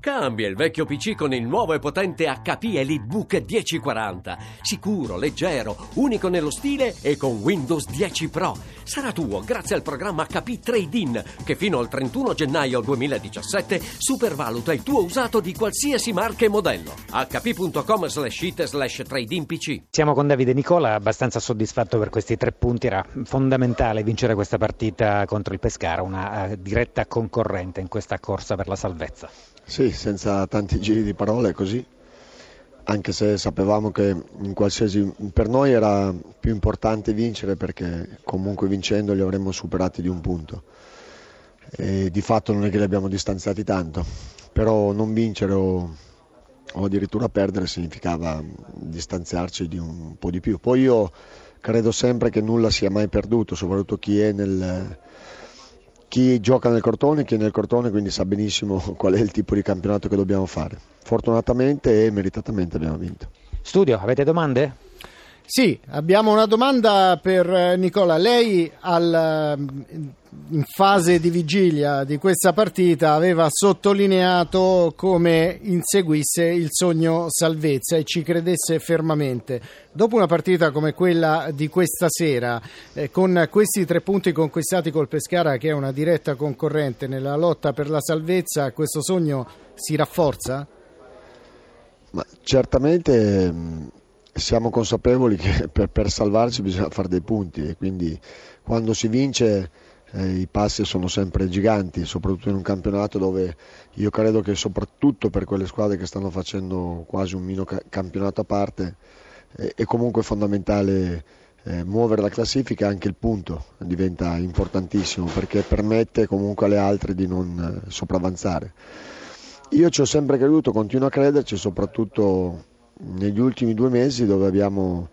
Cambia il vecchio PC con il nuovo e potente HP EliteBook 1040. Sicuro, leggero, unico nello stile e con Windows 10 Pro. Sarà tuo grazie al programma HP Trade-in che fino al 31 gennaio 2017 supervaluta il tuo usato di qualsiasi marca e modello. hp.com slash it slash trade-in PC. Siamo con Davide Nicola, abbastanza soddisfatto per questi tre punti. Era fondamentale vincere questa partita contro il Pescara, una uh, diretta concorrente in questa corsa per la salvezza. Sì, senza tanti giri di parole, così. Anche se sapevamo che per noi era più importante vincere perché comunque vincendo li avremmo superati di un punto. E di fatto non è che li abbiamo distanziati tanto, però non vincere o, o addirittura perdere significava distanziarci di un po' di più. Poi io credo sempre che nulla sia mai perduto, soprattutto chi è nel, chi gioca nel Cortone, chi è nel Cortone, quindi sa benissimo qual è il tipo di campionato che dobbiamo fare. Fortunatamente e meritatamente abbiamo vinto. Studio, avete domande? Sì, abbiamo una domanda per eh, Nicola. Lei al, in fase di vigilia di questa partita aveva sottolineato come inseguisse il sogno salvezza e ci credesse fermamente. Dopo una partita come quella di questa sera, eh, con questi tre punti conquistati col Pescara, che è una diretta concorrente nella lotta per la salvezza, questo sogno si rafforza? Ma certamente mm, siamo consapevoli che per, per salvarci bisogna fare dei punti e quindi quando si vince eh, i passi sono sempre giganti, soprattutto in un campionato dove io credo che soprattutto per quelle squadre che stanno facendo quasi un mino campionato a parte eh, è comunque fondamentale eh, muovere la classifica anche il punto diventa importantissimo perché permette comunque alle altre di non sopravvanzare. Io ci ho sempre creduto, continuo a crederci, soprattutto negli ultimi due mesi dove abbiamo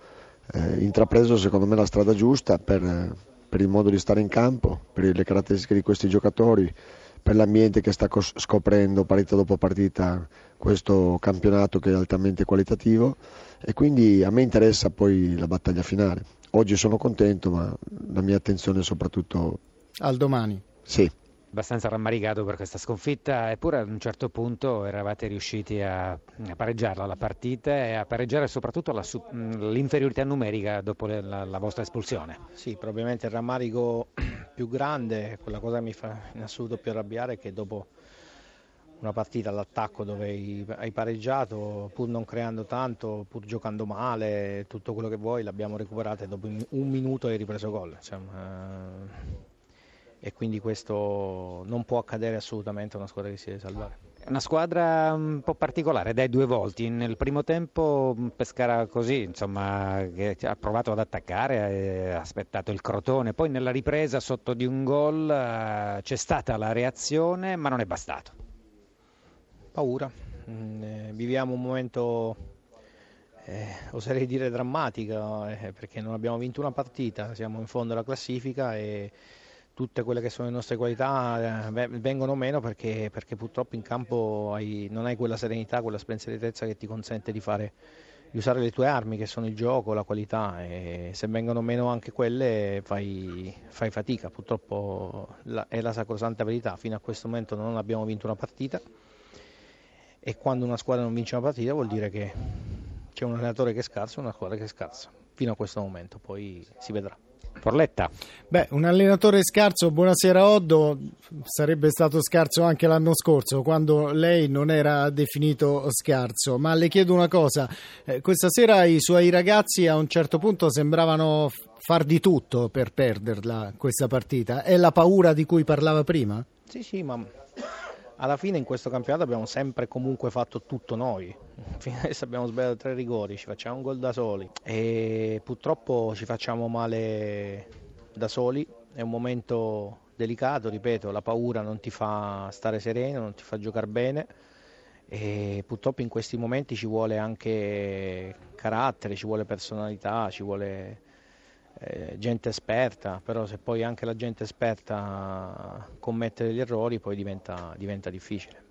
eh, intrapreso secondo me la strada giusta per, per il modo di stare in campo, per le caratteristiche di questi giocatori, per l'ambiente che sta scoprendo partita dopo partita questo campionato che è altamente qualitativo e quindi a me interessa poi la battaglia finale. Oggi sono contento ma la mia attenzione è soprattutto al domani. Sì abbastanza rammaricato per questa sconfitta, eppure ad un certo punto eravate riusciti a, pareggiarla la partita e a pareggiare soprattutto la, l'inferiorità numerica dopo la, la, vostra espulsione. Sì, probabilmente il rammarico più grande, quella cosa che mi fa in assoluto più arrabbiare è che dopo una partita all'attacco dove hai pareggiato pur non creando tanto, pur giocando male, tutto quello che vuoi l'abbiamo recuperato e dopo un minuto hai ripreso gol. Insomma, e quindi questo non può accadere assolutamente a una squadra che si deve salvare. Una squadra un po' particolare, dai due volti. Nel primo tempo Pescara così, insomma, ha provato ad attaccare, ha aspettato il crotone, poi nella ripresa sotto di un gol eh, c'è stata la reazione, ma non è bastato. Paura. Mm, eh, viviamo un momento eh, oserei dire drammatico eh, perché non abbiamo vinto una partita, siamo in fondo alla classifica e tutte quelle che sono le nostre qualità eh, vengono meno perché, perché purtroppo in campo hai, non hai quella serenità, quella spensieratezza che ti consente di, fare, di, usare le tue armi che sono il gioco, la qualità e se vengono meno anche quelle fai, fai fatica, purtroppo è la sacrosanta verità, fino a questo momento non abbiamo vinto una partita e quando una squadra non vince una partita vuol dire che c'è un allenatore che è scarso e una squadra che è scarsa, fino a questo momento, poi si vedrà. Forletta. Beh, un allenatore scarso, buonasera Oddo, sarebbe stato scarso anche l'anno scorso quando lei non era definito scarso, ma le chiedo una cosa, eh, questa sera i suoi ragazzi a un certo punto sembravano far di tutto per perderla questa partita, è la paura di cui parlava prima? Sì, sì, ma alla fine in questo campionato abbiamo sempre comunque fatto tutto noi. Fino adesso abbiamo sbagliato tre rigori, ci facciamo un gol da soli e purtroppo ci facciamo male da soli. È un momento delicato, ripeto, la paura non ti fa stare sereno, non ti fa giocare bene e purtroppo in questi momenti ci vuole anche carattere, ci vuole personalità, ci vuole gente esperta, però se poi anche la gente esperta commette degli errori poi diventa, diventa difficile.